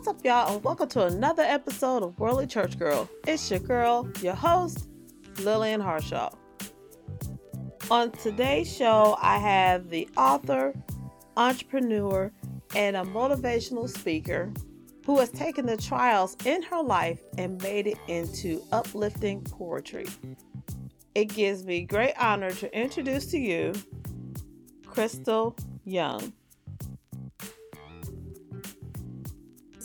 What's up, y'all, and welcome to another episode of Worldly Church Girl. It's your girl, your host, Lillian Harshaw. On today's show, I have the author, entrepreneur, and a motivational speaker who has taken the trials in her life and made it into uplifting poetry. It gives me great honor to introduce to you Crystal Young.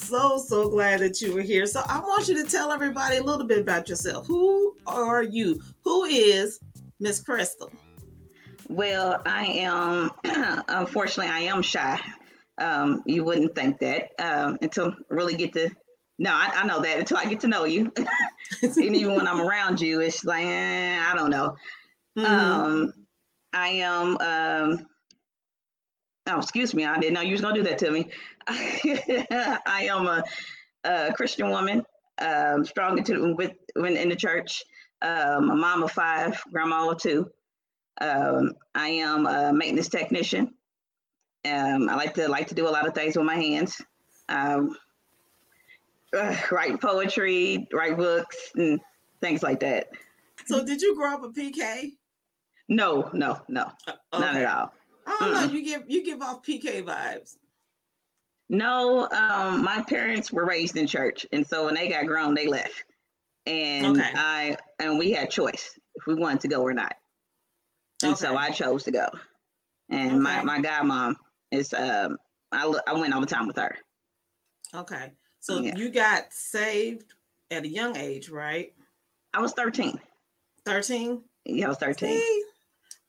So, so glad that you were here. So, I want you to tell everybody a little bit about yourself. Who are you? Who is Miss Crystal? Well, I am, unfortunately, I am shy. Um, you wouldn't think that um, until really get to, no, I, I, know that until I get to know you. and even when I'm around you, it's like, eh, I don't know. Mm-hmm. Um, I am, um, oh, excuse me, I didn't know you was going to do that to me. I am a, a Christian woman, um, strong into, with, in the church, um, a mom of five, grandma of two. Um, I am a maintenance technician. Um, I like to like to do a lot of things with my hands. Um, uh, write poetry, write books, and things like that. So, did you grow up a PK? No, no, no, uh, okay. not at all. I don't mm know. You give you give off PK vibes. No, um, my parents were raised in church, and so when they got grown, they left, and okay. I and we had choice if we wanted to go or not, and okay. so I chose to go. And okay. my my godmom is um, I I went all the time with her. Okay, so yeah. you got saved at a young age, right? I was thirteen. Thirteen. Yeah, I was thirteen. See,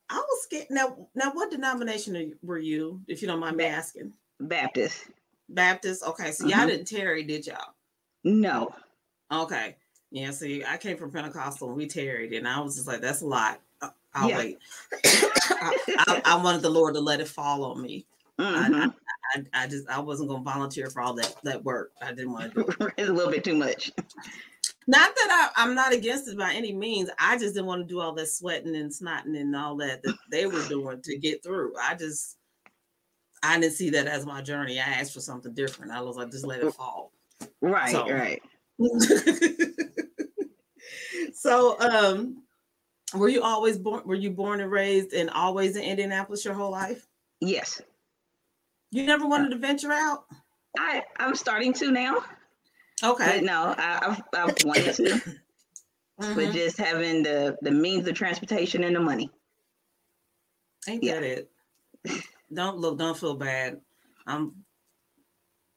I was scared. Now, now, what denomination were you, if you don't mind me asking? Baptist. Baptist. Okay, so y'all mm-hmm. didn't tarry, did y'all? No. Okay. Yeah. See, I came from Pentecostal and we tarried, and I was just like, "That's a lot." Uh, I'll yeah. wait. I, I, I, wanted the Lord to let it fall on me. Mm-hmm. I, I, I, just I wasn't going to volunteer for all that that work. I didn't want to do it. it's a little bit too much. Not that I, I'm not against it by any means. I just didn't want to do all that sweating and snotting and all that that they were doing to get through. I just I didn't see that as my journey. I asked for something different. I was like, just let it fall. Right, so, right. so um were you always born were you born and raised and always in Indianapolis your whole life? Yes. You never wanted to venture out? I I'm starting to now. Okay. But no, I, have I've wanted to, mm-hmm. but just having the the means of transportation and the money. Ain't yeah. that it? don't look, don't feel bad. I'm,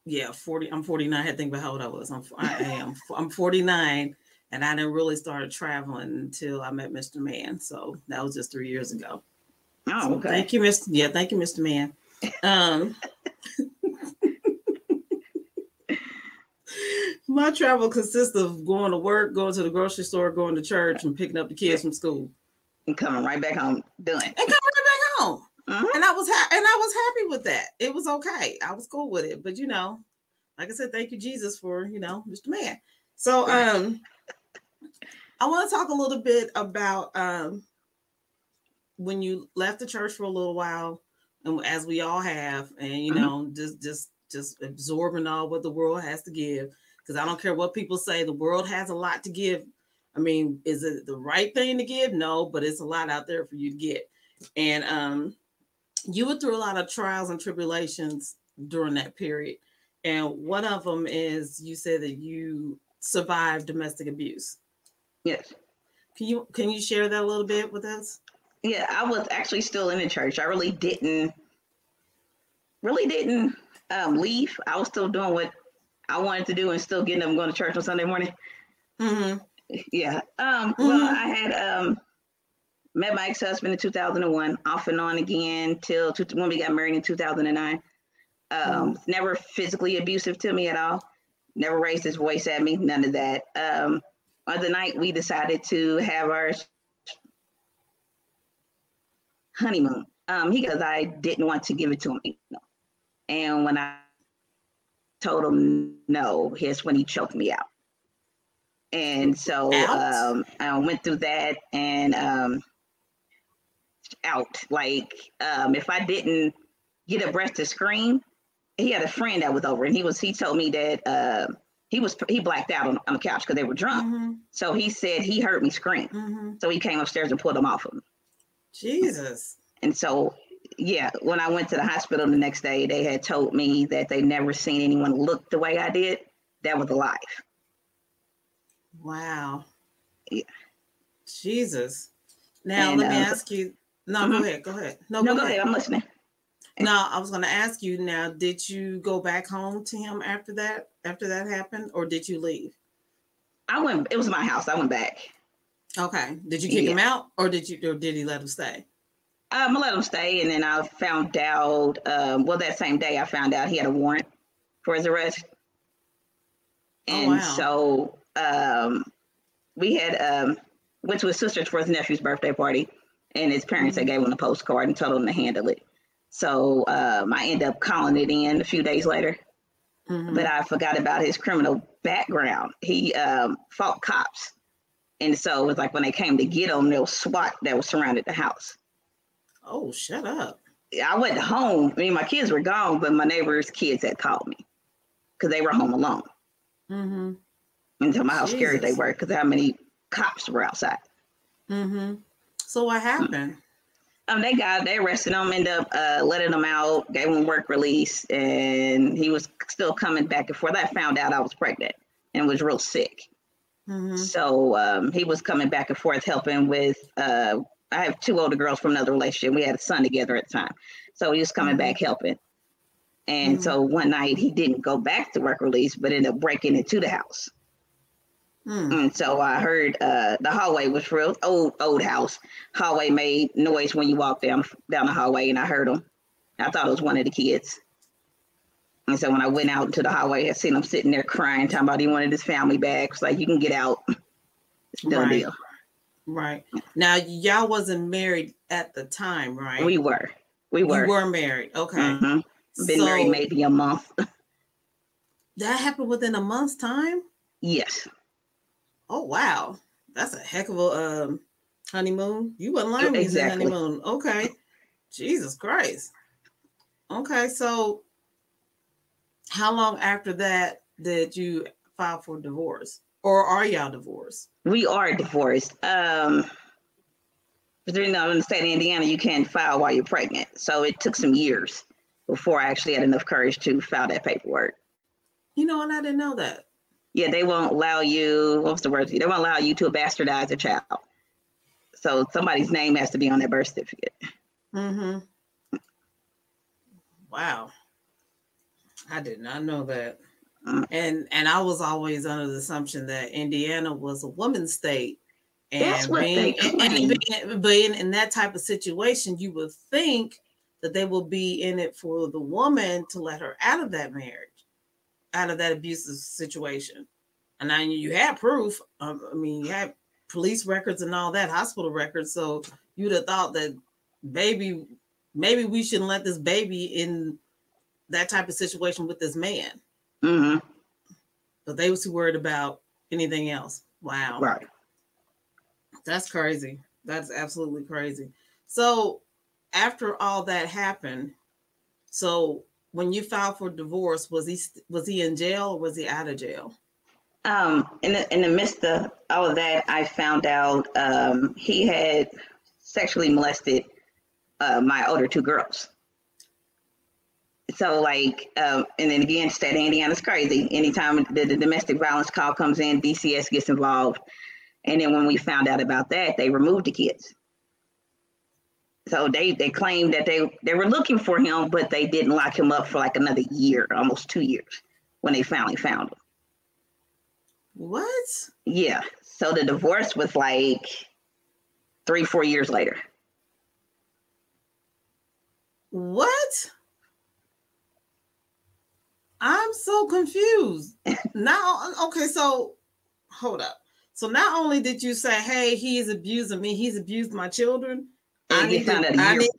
yeah, forty. I'm 49. I had to think about how old I was. I'm I am. I'm 49, and I didn't really start traveling until I met Mr. Man. So that was just three years ago. Oh, so okay. Thank you, Mr. Yeah, thank you, Mr. Man. Um. My travel consists of going to work, going to the grocery store, going to church, and picking up the kids from school, and coming right back home. Done. And coming right back home. Uh-huh. And I was happy, and I was happy with that. It was okay. I was cool with it. But you know, like I said, thank you Jesus for you know Mr. Man. So um, I want to talk a little bit about um when you left the church for a little while, and as we all have, and you uh-huh. know, just just just absorbing all what the world has to give because I don't care what people say, the world has a lot to give. I mean, is it the right thing to give? No, but it's a lot out there for you to get. And um, you went through a lot of trials and tribulations during that period. And one of them is you said that you survived domestic abuse. Yes. Can you can you share that a little bit with us? Yeah, I was actually still in the church. I really didn't really didn't um, leave. I was still doing what I wanted to do and still getting them going to church on Sunday morning. Mm-hmm. Yeah. Um, mm-hmm. Well, I had um, met my ex-husband in 2001, off and on again till when we got married in 2009. Um, mm-hmm. Never physically abusive to me at all. Never raised his voice at me. None of that. Um, on the night we decided to have our honeymoon, um, because I didn't want to give it to him. And when I told him no. Here's when he choked me out. And so um, I went through that and um, out. Like um, if I didn't get a breath to scream, he had a friend that was over, and he was he told me that uh, he was he blacked out on, on the couch because they were drunk. Mm-hmm. So he said he heard me scream. Mm-hmm. So he came upstairs and pulled him off of me. Jesus. And so, yeah, when I went to the hospital the next day, they had told me that they never seen anyone look the way I did. That was alive. Wow. Yeah. Jesus. Now And, let me uh, ask you. No, Mhm. go ahead. Go ahead. No, No, go ahead. I'm listening. No, I was going to ask you. Now, did you go back home to him after that? After that happened, or did you leave? I went. It was my house. I went back. Okay. Did you kick him out, or did you, or did he let him stay? Um, I let him stay, and then I found out. Um, well, that same day, I found out he had a warrant for his arrest. Oh, And wow. so um, we had um, went to his sister's for his nephew's birthday party, and his parents Mhm. had gave him a postcard and told him to handle it. So um, I ended up calling it in a few days later, Mhm. but I forgot about his criminal background. He um, fought cops, and so it was like when they came to get him, there was SWAT that was surrounded the house. Oh, shut up. I went home. I mean, my kids were gone, but my neighbor's kids had called me because they were home alone. Mm-hmm. And tell me how scared they were because how many cops were outside. Mm-hmm. So what happened? Um, they got they arrested him, ended up uh, letting him out, gave him work release, and he was still coming back and forth. I found out I was pregnant and was real sick, Mm-hmm. so um, he was coming back and forth helping with. Uh, I have two older girls from another relationship. We had a son together at the time, so he was coming back helping. And Mhm. so one night he didn't go back to work release, but ended up breaking into the house. Mm. And so I heard uh, the hallway was real old, old house. Hallway made noise when you walked down down the hallway, and I heard them. I thought it was one of the kids. And so when I went out into the hallway, I seen him sitting there crying, talking about he wanted his family back. It's like you can get out. It's done Right. deal. Right. Now y'all wasn't married at the time, right? We were, we were. You were married. Okay. Mhm. Been so married maybe a month. that happened within a month's time? yes. Oh wow. That's a heck of a um honeymoon. You wasn't lying when you said Exactly. honeymoon. Okay. Jesus Christ. Okay, so how long after that did you file for divorce? Or are y'all divorced? We are divorced. Um, you know, in the state of Indiana, you can't file while you're pregnant. So it took some years before I actually had enough courage to file that paperwork. You know, and I didn't know that. Yeah, they won't allow you. What's the word? They won't allow you to bastardize a child. So somebody's name has to be on that birth certificate. Mm-hmm. Wow. I did not know that. Mm. And and I was always under the assumption that Indiana was a woman's state. And That's what being, they and- being, in that type of situation, you would think that they will be in it for the woman to let her out of that marriage, out of that abusive situation. And I you had proof. Um, I mean, you had police records and all that, hospital records. So you'd have thought that baby, maybe we shouldn't let this baby in that type of situation with this man. Hmm But they was too worried about anything else. Wow. Right. That's crazy. That's absolutely crazy. So after all that happened, so when you filed for divorce, was he was he in jail or was he out of jail? Um, in the in the midst of all of that, I found out um, he had sexually molested uh, my older two girls. So like, um, and then again, state of Indiana's crazy. Anytime the, the domestic violence call comes in, DCS gets involved. And then when we found out about that, they removed the kids. So they they claimed that they they were looking for him, but they didn't lock him up for like another year, almost two years, when they finally found him. What? Yeah. So the divorce was like three, four years later. What? I'm so confused. now, okay, so hold up. So not only did you say, "Hey, he's abusing me. He's abused my children," I And he need, to- I need,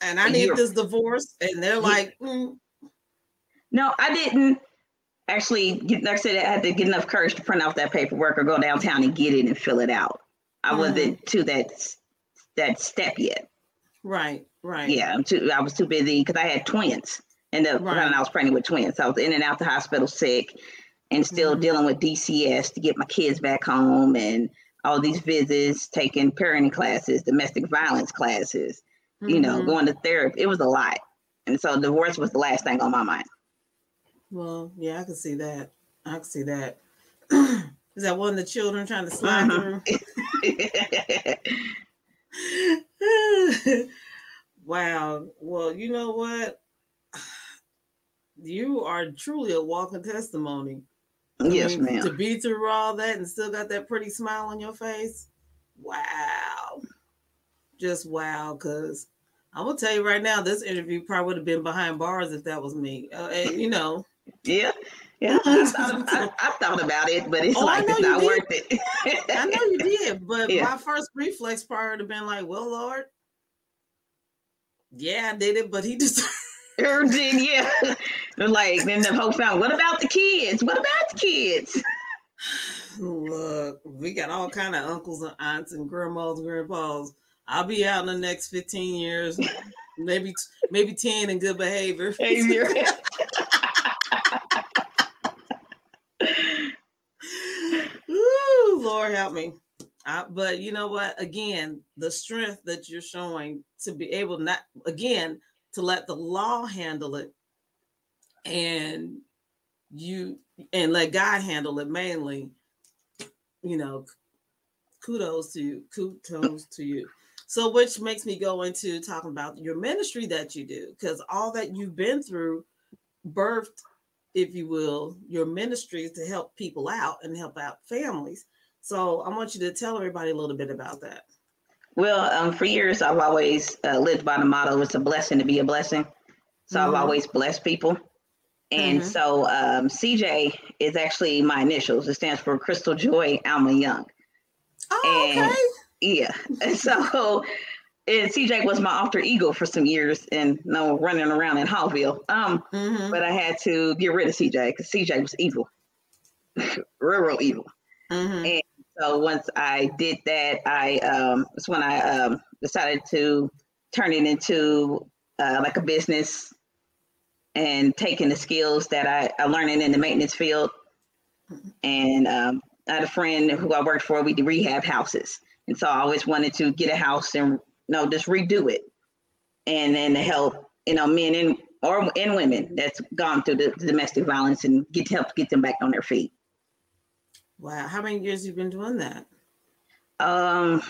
and I need this divorce, and they're like, mm, No, I didn't actually like I said, I had to get enough courage to print out that paperwork or go downtown and get it and fill it out. I Mhm. wasn't to that that step yet. "Right, right, Yeah, I'm too, I was too busy because I had twins. Ended up right. I was pregnant with twins. So I was in and out of the hospital sick and still mm-hmm. dealing with DCS to get my kids back home and all these visits, taking parenting classes, domestic violence classes, mm-hmm. you know, mm-hmm. going to therapy. It was a lot. And so divorce was the last thing on my mind. Well, yeah, I can see that. I can see that. Is that one of the children trying to slide uh-huh. through? wow. Well, you know what? You are truly a walking testimony. Yes, mean, ma'am. To be through all that and still got that pretty smile on your face. Wow. Just wow. Cause I will tell you right now, this interview probably would have been behind bars if that was me. Uh, and, you know. Yeah. Yeah, I thought, I, I thought, about it, but it's oh, like it's not worth it. I know you did, but yeah. my first reflex would have been like, "Well, Lord, yeah, I did it, but he just." did, yeah. like then the whole family. What about the kids? What about the kids? Look, we got all kind of uncles and aunts and grandmas and grandpas. I'll be out in the next fifteen years, maybe maybe ten in good behavior. Behavior. Ooh, Lord help me. Uh, but you know what? Again, the strength that you're showing to be able not again to let the law handle it, and you and let God handle it mainly. You know, kudos to you. Kudos to you. So, which makes me go into talking about your ministry that you do, because all that you've been through birthed if you will, your ministries to help people out and help out families. So I want you to tell everybody a little bit about that. Well, um, for years, I've always uh, lived by the motto it's a blessing to be a blessing. So mm-hmm. I've always blessed people. And mm-hmm. so um, CJ is actually my initials. It stands for Crystal Joy Alma Young. Oh, and, okay. Yeah. And so and CJ was my alter ego for some years and you know, running around in Hallville. Um, mm-hmm. but I had to get rid of CJ because CJ was evil, real, real evil. Mm-hmm. And so once I did that, I um, that's when I um, decided to turn it into uh, like a business and taking the skills that I, I learning in the maintenance field. And um, I had a friend who I worked for. We did rehab houses, and so I always wanted to get a house and no, just redo it, and then to help you know men and or and women that's gone through the, the domestic violence and get to help get them back on their feet. Wow, how many years you been doing that? Um,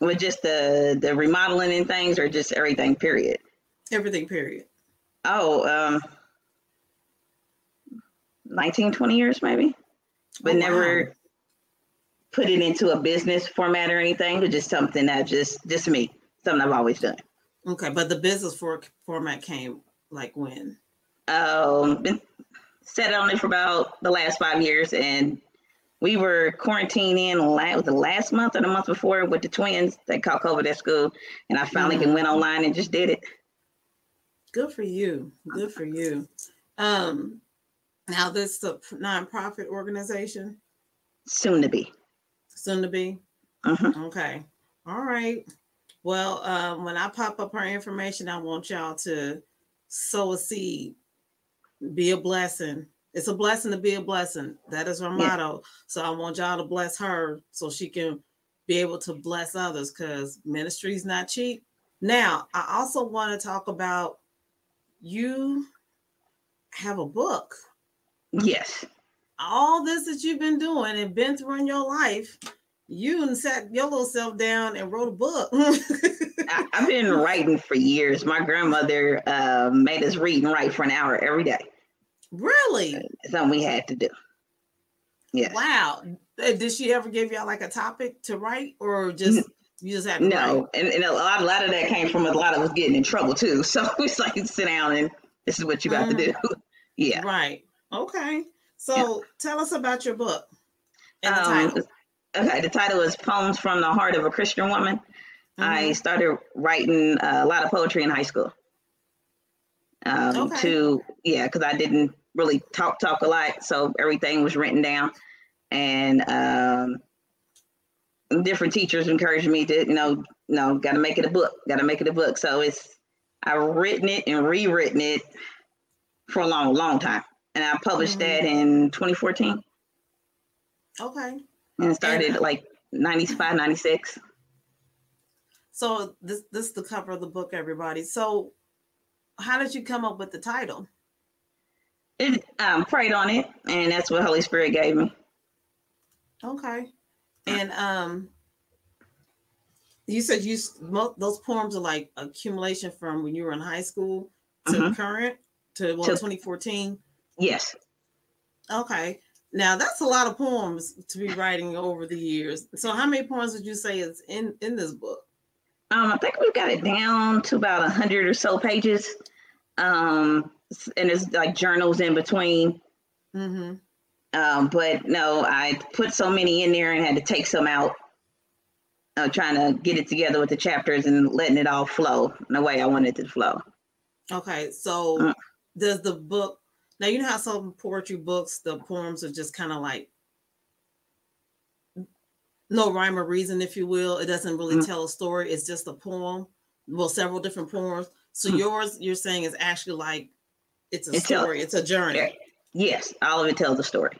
with just the the remodeling and things, or just everything. Period. Everything. Period. Oh, um, 19, 20 years maybe, but oh, never wow put it into a business format or anything, but just something that just just me, something I've always done. Okay, but the business for, format came like when? Um, been set on it for about the last five years, and we were quarantining last the last month or the month before with the twins. They caught COVID at school, and I finally mm-hmm. went online and just did it. Good for you. Good for you. Um, now this is a nonprofit organization. Soon to be soon to be? Uh-huh. Okay. All right. Well, um, when I pop up her information, I want y'all to sow a seed, be a blessing. It's a blessing to be a blessing. That is her yeah. motto. So I want y'all to bless her so she can be able to bless others because ministry is not cheap. Now, I also want to talk about you have a book. Yes all this that you've been doing and been through in your life, you and sat your little self down and wrote a book. I, have been writing for years. My grandmother uh, made us read and write for an hour every day. Really? Something we had to do. Yeah. Wow. Uh, did she ever give y'all like a topic to write, or just you just had no? And, and, a lot, a lot of that came from a lot of us getting in trouble too. So it's like sit down and this is what you got mm. to do. yeah. Right. Okay. So yeah. tell us about your book and the um, title. Okay, the title is Poems from the Heart of a Christian Woman. Mm-hmm. I started writing a lot of poetry in high school. Um, okay. To yeah, because I didn't really talk talk a lot, so everything was written down, and um, different teachers encouraged me to you know you know got to make it a book, got to make it a book. So it's I've written it and rewritten it for a long, long time. And I published mm-hmm. that in 2014. Okay. And started and, like 95, 96. So this this is the cover of the book, everybody. So how did you come up with the title? It um prayed on it, and that's what Holy Spirit gave me. Okay. And um you said you those poems are like accumulation from when you were in high school to mm-hmm. current to well, 2014. Yes. Okay. Now that's a lot of poems to be writing over the years. So how many poems would you say is in in this book? Um, I think we've got it down to about a hundred or so pages. Um, and it's like journals in between. Mm-hmm. Um, but no, I put so many in there and had to take some out. Uh, trying to get it together with the chapters and letting it all flow in the way I wanted it to flow. Okay, so uh, does the book now? You know how some poetry books, the poems are just kind of like no rhyme or reason, if you will. It doesn't really mm-hmm. tell a story. It's just a poem. Well, several different poems. So mm-hmm. yours, you're saying, is actually like it's a it story. Tells, it's a journey. Yes, all of it tells a story.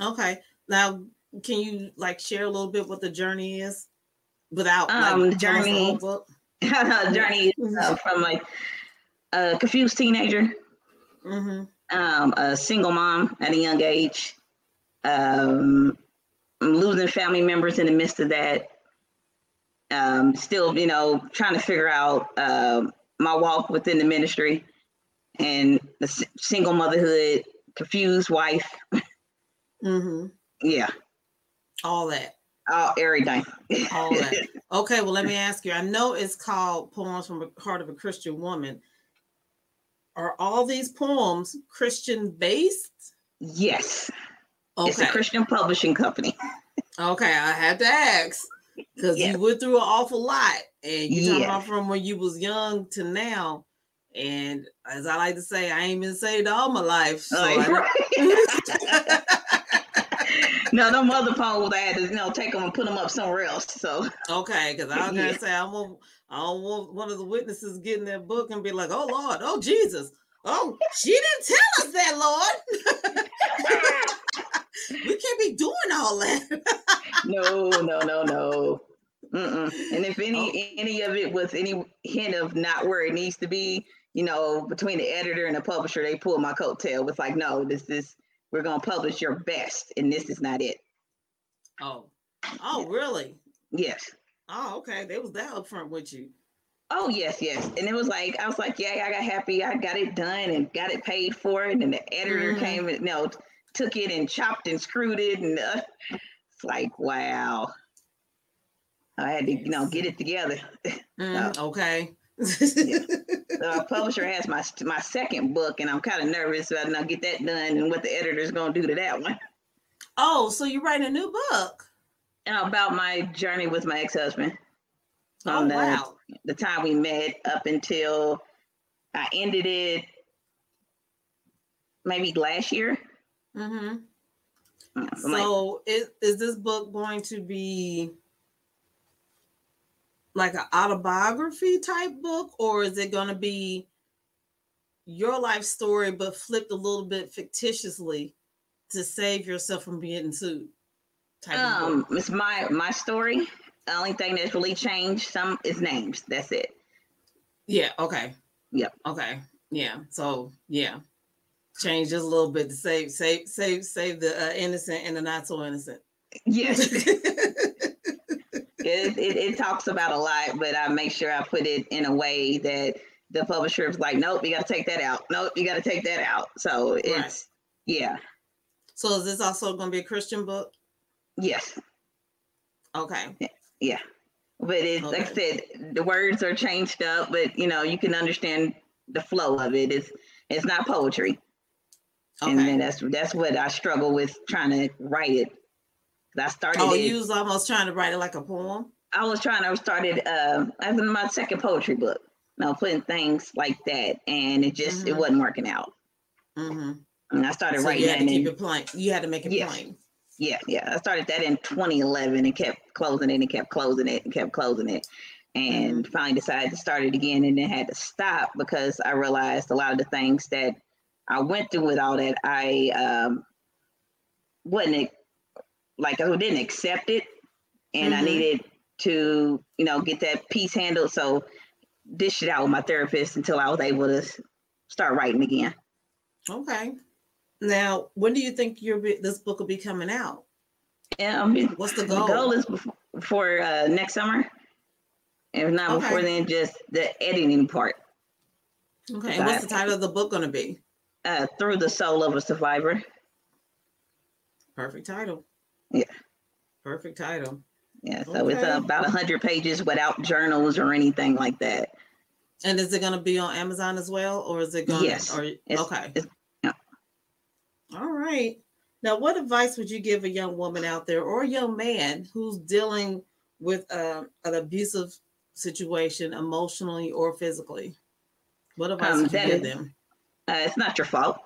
Okay. Now, can you like share a little bit what the journey is without um like, journey journey uh, from like a confused teenager, mm-hmm. um, a single mom at a young age, um, losing family members in the midst of that. Um, still, you know, trying to figure out uh, my walk within the ministry and the s- single motherhood, confused wife. Mm-hmm. Yeah. All that. All everything. All that. Okay, well, let me ask you. I know it's called Poems from the Heart of a Christian Woman. Are all these poems Christian based? Yes. Okay. It's a Christian publishing company. okay, I had to ask because you went through an awful lot, and you talking about from when you was young to now. And as I like to say, I ain't been saved all my life. So oh, right. no, no mother poems I had to you know take them and put them up somewhere else. So okay, because I was gonna yeah. say I won't, I don't want one of the witnesses getting that book and be like, "Oh Lord, oh Jesus, oh she didn't tell us that, Lord." we can't be doing all that. no, no, no, no. Mm-mm. And if any oh. any of it was any hint of not where it needs to be, you know, between the editor and the publisher, they pulled my coattail. It's like, no, this is we're gonna publish your best, and this is not it. Oh, oh, really? Yes. Oh, okay. They was that upfront with you. Oh yes, yes. And it was like I was like, yeah, I got happy. I got it done and got it paid for it. And the editor mm-hmm. came and you know took it and chopped and screwed it, and uh, it's like, wow. I had to, you know, get it together. Mm, so, okay. yeah. The publisher has my my second book, and I'm kind of nervous about now get that done and what the editor's going to do to that one. Oh, so you're writing a new book about my journey with my ex-husband. Oh the, wow! The time we met up until I ended it, maybe last year. Mm-hmm. so, like, is, is this book going to be like an autobiography type book, or is it going to be your life story but flipped a little bit fictitiously to save yourself from being sued? um, it's my my story. The only thing that's really changed some is names. That's it. Yeah. Okay. Yep. Okay. Yeah. So yeah, change just a little bit to save save save save the uh, innocent and the not so innocent. Yes. it, it, it, talks about a lot, but I make sure I put it in a way that the publisher is like, nope, you got to take that out. Nope, you got to take that out. So it's, right. yeah. So is this also going to be a Christian book? Yes. Okay. Yeah. But it, okay. like I said, the words are changed up, but you know, you can understand the flow of it. It's it's not poetry. Okay. And then that's that's what I struggle with trying to write it I started. Oh, it, you was almost trying to write it like a poem. I was trying. I started uh, as in my second poetry book. You know, putting things like that, and it just mm-hmm. it wasn't working out. Mm-hmm. And I started so writing. You had to keep it plain. You had to make it yeah. plain. Yeah, yeah. I started that in 2011 and kept closing it and kept closing it and kept closing it. And mm-hmm. finally decided to start it again and then had to stop because I realized a lot of the things that I went through with all that, I um, wasn't like I didn't accept it, and mm-hmm. I needed to, you know, get that piece handled. So dish it out with my therapist until I was able to start writing again. Okay. Now, when do you think your this book will be coming out? Um, What's the goal? The goal is before uh, next summer. If not okay. before then, just the editing part. Okay. And what's the title of the book going to be? Uh, Through the Soul of a Survivor. Perfect title. Yeah. Perfect title. Yeah. So okay. it's uh, about 100 pages without journals or anything like that. And is it going to be on Amazon as well? Or is it going yes. Or, it's, okay. It's, yeah. All right. Now, what advice would you give a young woman out there or a young man who's dealing with uh, an abusive situation emotionally or physically? What advice um, would you give is, them? Uh, it's not your fault.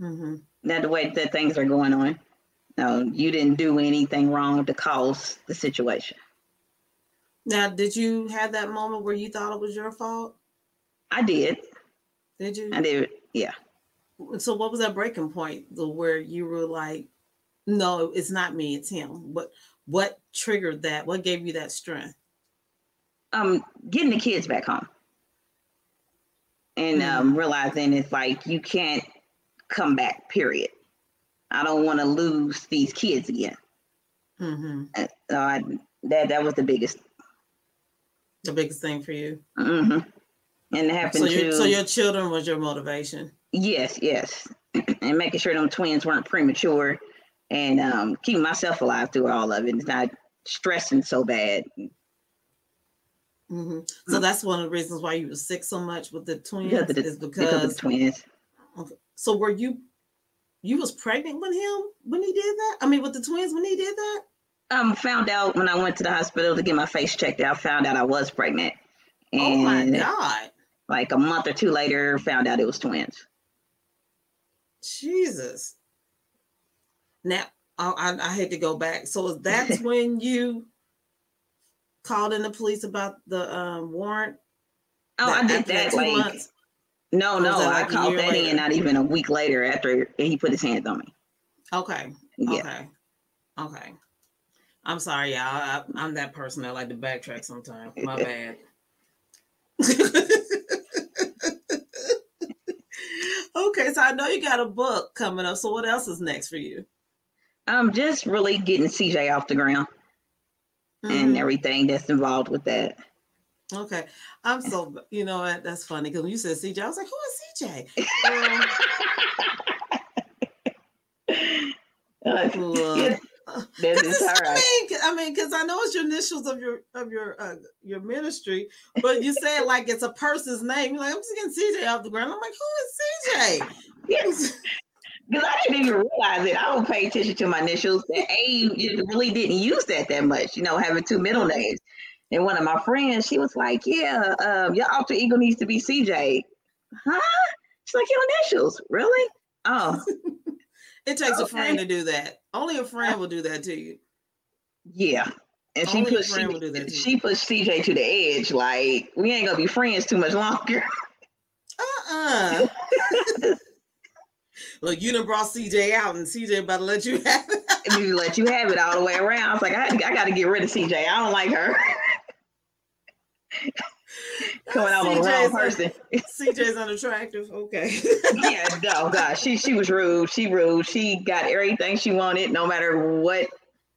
Mm-hmm. That the way that things are going on. No, you didn't do anything wrong to cause the situation. Now, did you have that moment where you thought it was your fault? I did. Did you? I did. Yeah. So, what was that breaking point where you were like, "No, it's not me, it's him"? What What triggered that? What gave you that strength? Um, getting the kids back home, and mm-hmm. um, realizing it's like you can't come back. Period. I don't want to lose these kids again. Mm-hmm. Uh, I, that that was the biggest. The biggest thing for you. Mm-hmm. And it happened so your, to. So your children was your motivation. Yes, yes, and making sure them twins weren't premature, and um, keeping myself alive through all of it, and not stressing so bad. Mm-hmm. So that's one of the reasons why you were sick so much with the twins yeah, the, is because, because of the twins. Okay. So were you you was pregnant with him when he did that? I mean, with the twins when he did that? Um, found out when I went to the hospital to get my face checked out. Found out I was pregnant. And oh my god! Like a month or two later, found out it was twins. Jesus. Now I, I, I hate to go back. So that's when you called in the police about the um, warrant. Oh, I did that like months? No, no, like I called that later? in not even a week later after he put his hands on me. Okay. Yeah. Okay. Okay. I'm sorry, y'all. I, am that person that like to backtrack sometimes. My bad. okay, so I know you got a book coming up. So what else is next for you? I'm just really getting CJ off the ground mm-hmm. and everything that's involved with that. Okay. I'm so, you know what? That's funny because when you said CJ, I was like, who is CJ? Um, look, that is all right. I mean, because I know it's your initials of your of your uh, your ministry, but you say it like it's a person's name. You're like, I'm just getting CJ off the ground. I'm like, who is CJ? Yes. Because I didn't even realize it. I don't pay attention to my initials. And A really didn't use that that much, you know, having two middle names. And one of my friends, she was like, "Yeah, um, your alter ego needs to be CJ." Huh? She's like, "Your initials, really?" Oh, it takes okay. a friend to do that. Only a friend will do that to you. Yeah, and Only she pushed she, she pushed CJ to the edge. Like we ain't gonna be friends too much longer. Uh uh Look, you done brought CJ out, and CJ about to let you have it. you let you have it all the way around. I was like, I, I got to get rid of CJ. I don't like her. Coming out on the wrong person. CJ's unattractive. Okay. yeah, no, God, she she was rude. She rude. She got everything she wanted, no matter what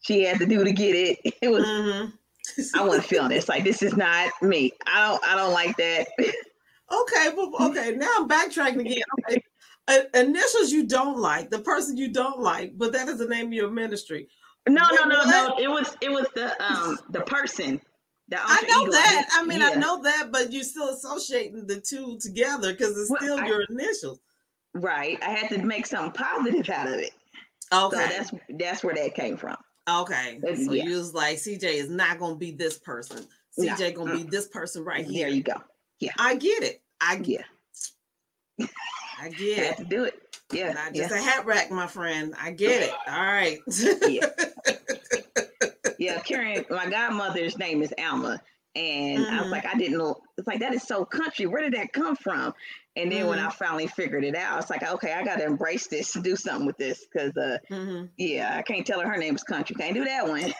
she had to do to get it. It was. Mm-hmm. I wasn't feeling this. Like this is not me. I don't. I don't like that. Okay, but okay. Now I'm backtracking again. Okay, uh, initials you don't like, the person you don't like, but that is the name of your ministry. No, no, no, no. It was it was the um the person. I know that. I mean, yeah. I know that, but you're still associating the two together because it's well, still I, your initials. Right. I had to make something positive out of it. Okay. So that's that's where that came from. Okay. Uh, so yeah. you was like, CJ is not gonna be this person. CJ no. gonna be this person right here. There you go. Yeah. I get it. I get. Yeah. I get it. to do it. Yeah. Not just yeah. a hat rack, my friend. I get it. All right. yeah. yeah, Karen, my godmother's name is Alma. And mm-hmm. I was mm-hmm. like, I didn't know. It's like that is so country. Where did that come from? And then mm-hmm. when I mm-hmm. finally figured it out, it's like, okay, I got to embrace this, to do something with this, because uh, mm-hmm. yeah, I can't tell her her name is country. Can't do that one.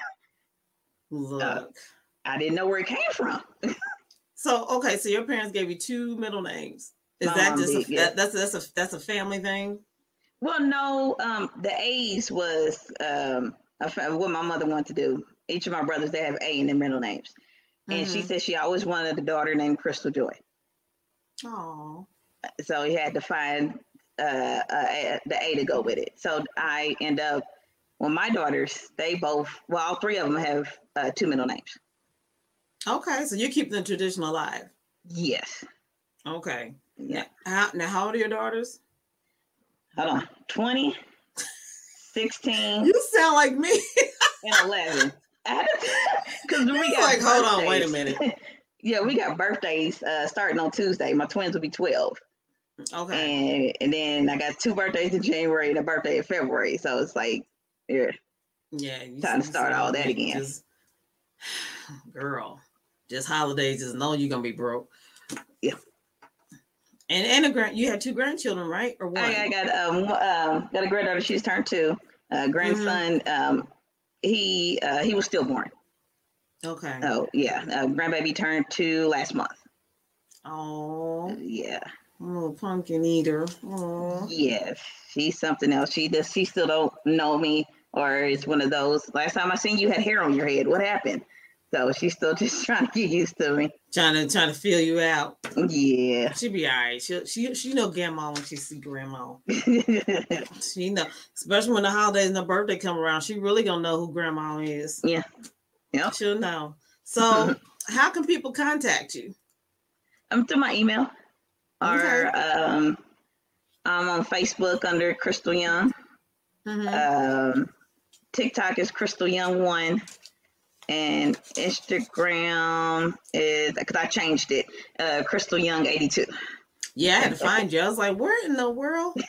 Look, uh, I didn't know where it came from. so okay, so your parents gave you two middle names. Is My that just did, a, yeah. that, that's that's a that's a family thing? Well, no. Um, the A's was um a, what my mother wanted to do. Each of my brothers they have A in their middle names, and mm-hmm. she said she always wanted a daughter named Crystal Joy. Oh. So he had to find uh, uh, the A to go with it. So I end up, well, my daughters, they both, well, all three of them have uh, two middle names. Okay, so you keep the tradition alive. Yes. Okay. Yeah. How, now, how old are your daughters? Hold on. 20, 16. You sound like me. and 11. Because we got like, hold on, wait a minute. yeah, we got birthdays uh, starting on Tuesday. My twins will be 12. Okay. And, and then I got two birthdays in January and a birthday in February. So it's like, yeah. Yeah. Time to start all that again. Just, girl, just holidays, just know you're going to be broke. Yeah. And and a grand, you had two grandchildren, right? Or one? I, I got um uh, got a granddaughter. She's turned two. Uh, grandson, mm-hmm. um, he uh, he was stillborn. Okay. Oh yeah, uh, grandbaby turned two last month. Oh. Yeah. Oh, pumpkin eater. Oh. Yes, she's something else. She does. She still don't know me, or it's one of those. Last time I seen you had hair on your head. What happened? So she's still just trying to get used to me. Trying to trying to feel you out. Yeah. She'll be all right. She'll, she she know grandma when she see grandma. she know, especially when the holidays and the birthday come around. She really gonna know who grandma is. Yeah. Yeah. She'll know. So how can people contact you? I'm through my email. Okay. Um I'm on Facebook under Crystal Young. Mm-hmm. Um TikTok is Crystal Young One and Instagram is because I changed it. Uh, Crystal Young eighty two. Yeah, I had to find you. I was like, where in the world?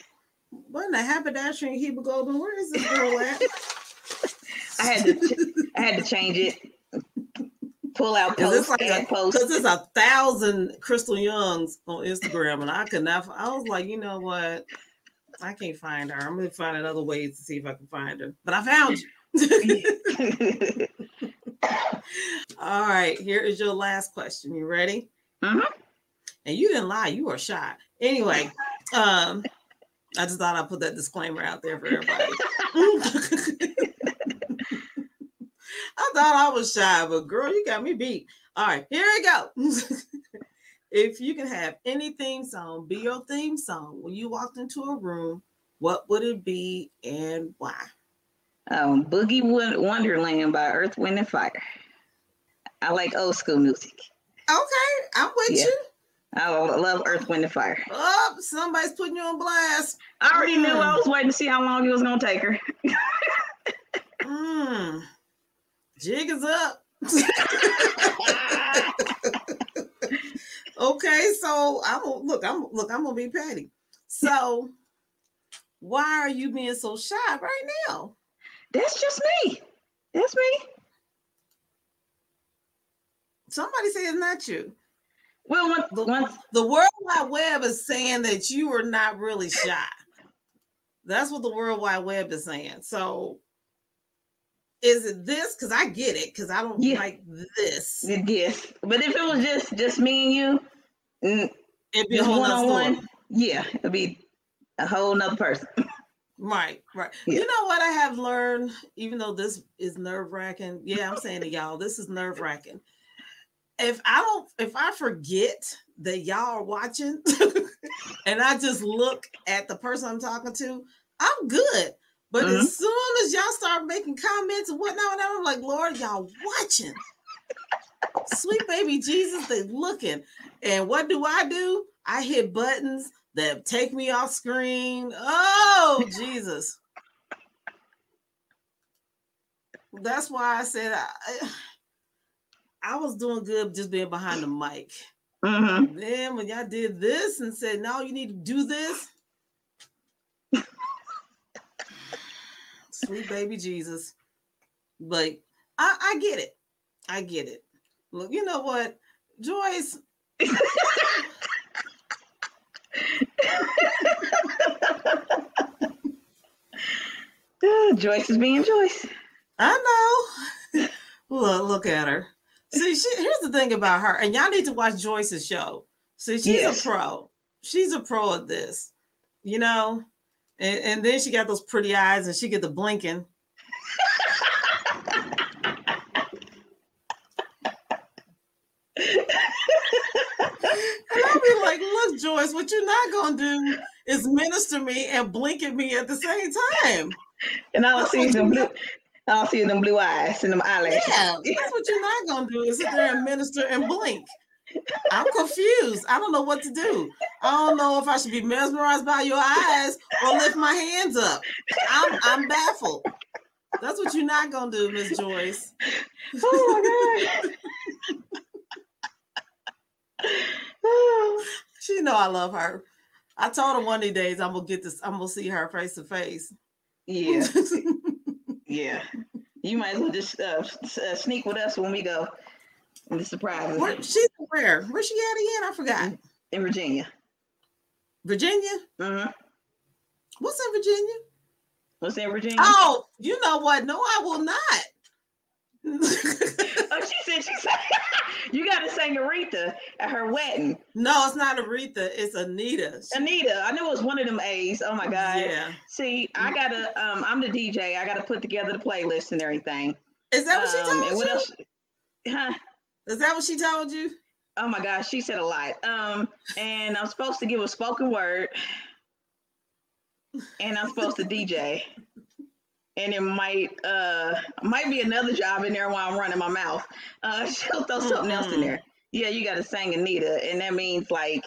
What in the haberdashery in Heber Golden? Where is this girl at? I had to I had to change it. Pull out post like a, post because there's a thousand Crystal Youngs on Instagram, and I could not. I was like, you know what? I can't find her. I'm gonna find it other ways to see if I can find her. But I found you. All right, here is your last question. You ready? Mm-hmm. And you didn't lie, you were shy. Anyway, um, I just thought I'd put that disclaimer out there for everybody. I thought I was shy, but girl, you got me beat. All right, here we go. if you can have any theme song be your theme song when you walked into a room, what would it be and why? Um, Boogie Wonderland by Earth, Wind, and Fire. I like old school music. Okay, I'm with yeah. you. I love Earth, Wind, and Fire. Oh, somebody's putting you on blast. I already mm. knew. I was waiting to see how long it was going to take her. mm. Jig is up. okay, so I'm look. I'm look. I'm gonna be petty. So, why are you being so shy right now? That's just me. That's me. Somebody say it's not you. Well, when, the, when, the World Wide Web is saying that you are not really shy. That's what the World Wide Web is saying. So, is it this? Because I get it. Because I don't yeah. like this. Yes, but if it was just just me and you, it'd be one on one. Yeah, it'd be a whole nother person. Right, right. Yeah. You know what I have learned, even though this is nerve wracking. Yeah, I'm saying to y'all, this is nerve wracking. If I don't, if I forget that y'all are watching and I just look at the person I'm talking to, I'm good. But mm-hmm. as soon as y'all start making comments and whatnot, and I'm like, Lord, y'all watching. Sweet baby Jesus, they looking. And what do I do? I hit buttons that take me off screen. Oh, Jesus. That's why I said I, I was doing good just being behind the mic. Mm-hmm. Then when y'all did this and said, now you need to do this. Sweet baby Jesus. But I, I get it. I get it. Look, you know what, Joyce. Joyce is being Joyce. I know. look, uh, look at her. See, she, here's the thing about her, and y'all need to watch Joyce's show. See, she's yes. a pro. She's a pro at this, you know. And, and then she got those pretty eyes, and she get the blinking. And I'll be like, look, Joyce, what you're not gonna do is minister me and blink at me at the same time. And I'll see them blue, I'll see them blue eyes and them eyelashes. Yeah, that's what you're not gonna do is sit there and minister and blink. I'm confused. I don't know what to do. I don't know if I should be mesmerized by your eyes or lift my hands up. I'm I'm baffled. That's what you're not gonna do, Miss Joyce. Oh my god. she know I love her. I told her one of these days I'm gonna get this. I'm gonna see her face to face. Yeah, yeah. You might as well just uh, uh, sneak with us when we go. And surprise. Where, she's where? Where's she at again? I forgot. In Virginia. Virginia. Mm-hmm. What's in Virginia? What's in Virginia? Oh, you know what? No, I will not. oh, she said she said you got to sing Aretha at her wedding. No, it's not Aretha. It's Anita. Anita. I knew it was one of them A's. Oh my god. Yeah. See, I gotta. Um, I'm the DJ. I gotta put together the playlist and everything. Is that what um, she told you? What else? Huh? Is that what she told you? Oh my gosh, she said a lot. Um, and I'm supposed to give a spoken word, and I'm supposed to DJ and it might uh might be another job in there while I'm running my mouth. Uh, she'll throw something mm-hmm. else in there. Yeah, you got to sing Anita, and that means like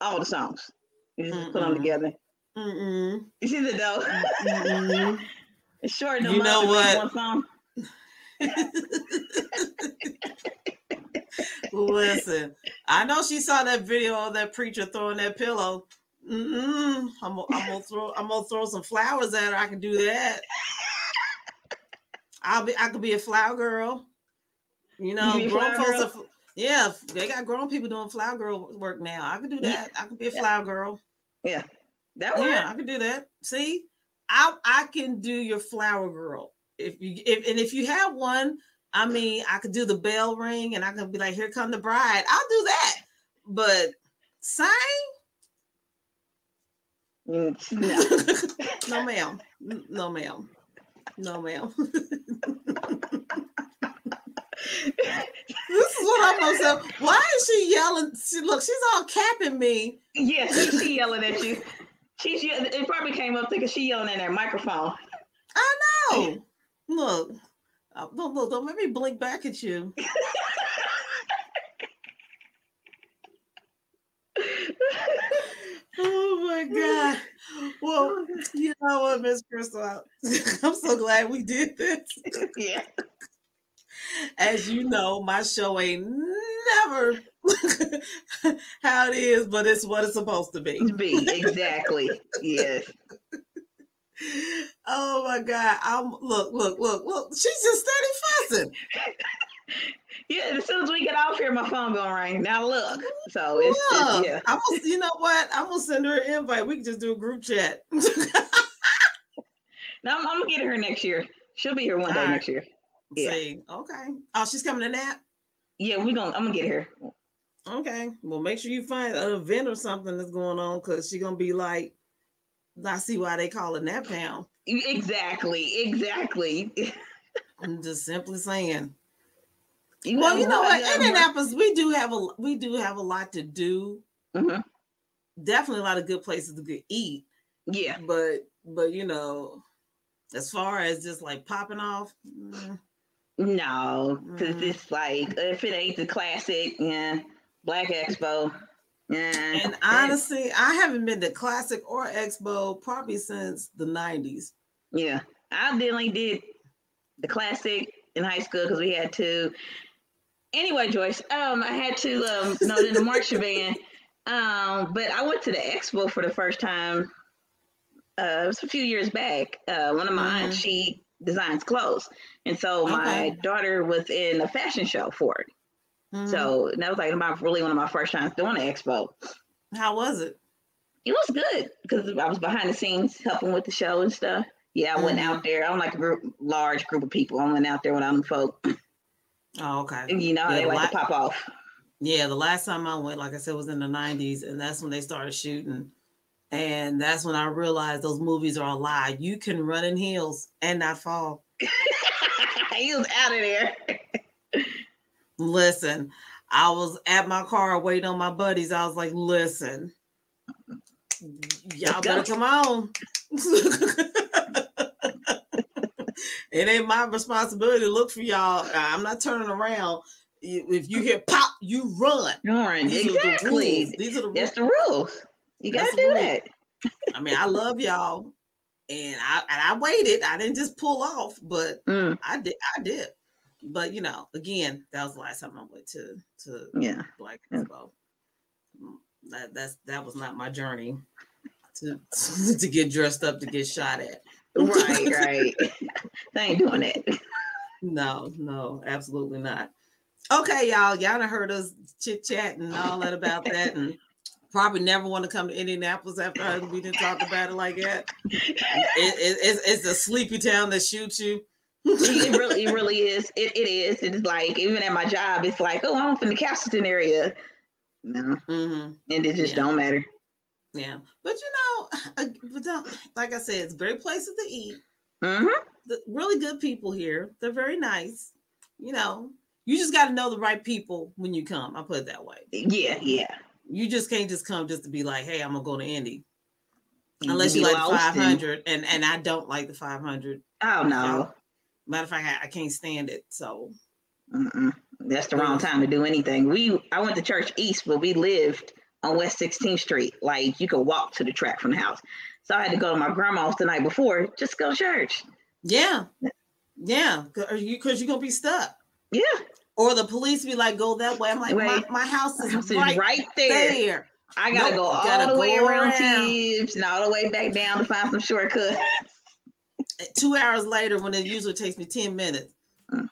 all the songs. You just mm put them together. Mm-mm. You see the dough? Mm-mm. it's short. You know what? One song. Listen, I know she saw that video of that preacher throwing that pillow. Mm-mm. I'm, I'm gonna throw. I'm gonna throw some flowers at her. I can do that. I'll be I could be a flower girl. You know, you grown folks are, yeah, they got grown people doing flower girl work now. I could do that. I could be a flower girl. Yeah. That way. Yeah, I could do that. See, I I can do your flower girl. If you if and if you have one, I mean, I could do the bell ring and I could be like, here come the bride. I'll do that. But sing? Mm, no. no, ma'am. No, ma'am. No, ma'am. this is what I'm gonna say. Why is she yelling? She, look, she's all capping me. Yes, she's yelling at you. She's it probably came up because she yelling in that microphone. I know. Look, uh, look, look, don't let me blink back at you. oh my god. Well, oh you know what, Miss Crystal, I'm so glad we did this. Yeah. As you know, my show ain't never how it is, but it's what it's supposed to be. Be exactly. yes. Oh my God! I'm look, look, look, look. She's just steady fussing. Yeah, as soon as we get off here, my phone gonna ring. Now look, so it's, it's yeah. I'm gonna, you know what? I'm gonna send her an invite. We can just do a group chat. no, I'm, I'm, gonna get her next year. She'll be here one day right. next year. Yeah. See, okay. Oh, she's coming to nap. Yeah, we gonna. I'm gonna get her. Okay. Well, make sure you find an event or something that's going on because she's gonna be like, I see why they call it nap town. Exactly. Exactly. I'm just simply saying. Well, you know what? Indianapolis, we do have a we do have a lot to do. Mm-hmm. Definitely a lot of good places to eat. Yeah, but but you know, as far as just like popping off, mm, no, because mm. it's like if it ain't the classic, yeah, Black Expo. Yeah, and honestly, I haven't been to classic or expo probably since the '90s. Yeah, I only did the classic in high school because we had to, anyway, Joyce, um, I had to um, know the marching band, um, but I went to the expo for the first time. Uh, it was a few years back. Uh, one of mine, mm-hmm. she designs clothes, and so okay. my daughter was in a fashion show for it. Mm-hmm. So that was like my really one of my first times doing the expo. How was it? It was good because I was behind the scenes helping with the show and stuff. Yeah, I mm-hmm. went out there. I don't like a group, large group of people. I went out there with other folk. Oh, okay. And you know, yeah, they like la- to pop off. Yeah, the last time I went, like I said, was in the 90s, and that's when they started shooting. And that's when I realized those movies are a lie. You can run in heels and not fall. he was out of there. listen, I was at my car waiting on my buddies. I was like, listen, y'all better come on. it ain't my responsibility to look for y'all. I'm not turning around. If you hear pop, you run. Run. These exactly. Are the rules. These are the rules. That's the rules. You gotta do that. I mean, I love y'all, and I and I waited. I didn't just pull off, but mm. I did. I did. But you know, again, that was the last time I went to to yeah Black Expo. Mm, that that's that was not my journey to to get dressed up to get shot at. Right, right. they ain't doing it. No, no, absolutely not. Okay, y'all. Y'all done heard us chit chat and all that about that, and probably never want to come to Indianapolis after we didn't talk about it like that. It, it, it's, it's a sleepy town that shoots you. it really, it really is. It, it is. It's like even at my job, it's like, oh, I'm from the Castleton area. No, mm-hmm. and it just yeah. don't matter. Yeah, but you know, like I said, it's great places to eat. Mm-hmm. The, really good people here. They're very nice. You know, you just got to know the right people when you come. I put it that way. Yeah, yeah. You just can't just come just to be like, hey, I'm gonna go to Indy. Unless you like the 500, and and I don't like the 500. Oh no. Matter of fact, I, I can't stand it. So. Mm-mm. That's the wrong time to do anything. We I went to church east, but we lived on West 16th Street. Like you could walk to the track from the house. So I had to go to my grandma's the night before just go to church. Yeah. Yeah. Cause you you're gonna be stuck. Yeah. Or the police be like, go that way. I'm like, my, my, house is, house right, right, there. there. I gotta nope, go all gotta the way around, around Tibbs and all the way back down to find some shortcuts. Two hours later, when it usually takes me 10 minutes. Mm.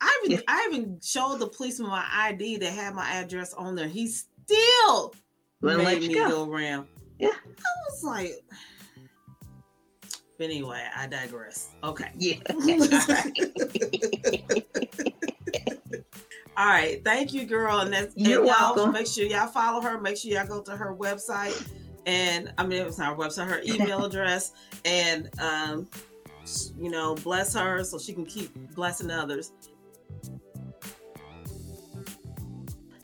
I even yeah. I even showed the policeman my ID that had my address on there. He still well, made me go. go around. Yeah. I was like, but anyway, I digress. Okay. Yeah. All right. Thank you, girl. And that's You're and y'all welcome. make sure y'all follow her. Make sure y'all go to her website. And I mean it's not her website, her email address. And um, you know, bless her so she can keep blessing others.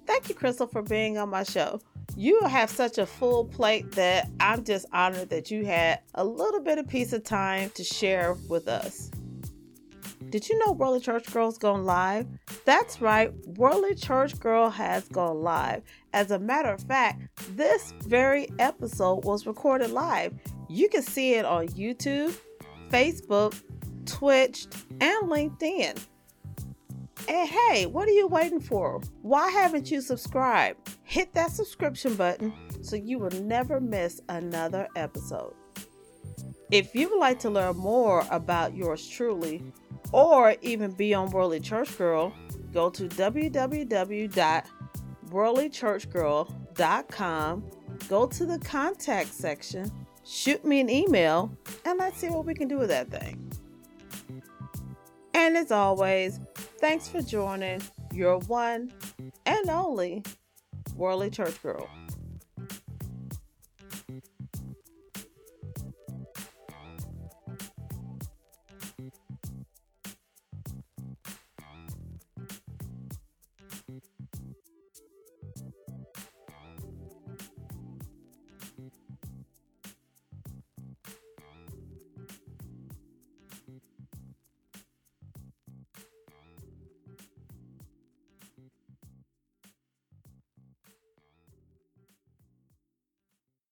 Thank you, Crystal, for being on my show. You have such a full plate that I'm just honored that you had a little bit of piece of time to share with us. Did you know Worldly Church Girl's gone live? That's right, Worldly Church Girl has gone live. As a matter of fact, this very episode was recorded live. You can see it on YouTube, Facebook, Twitch, and LinkedIn. And hey, what are you waiting for? Why haven't you subscribed? Hit that subscription button so you will never miss another episode. If you would like to learn more about yours truly, or even be on Worldly Church Girl, go to www.worldlychurchgirl.com, go to the contact section, shoot me an email, and let's see what we can do with that thing. And as always, Thanks for joining your one and only Worldly Church Girl.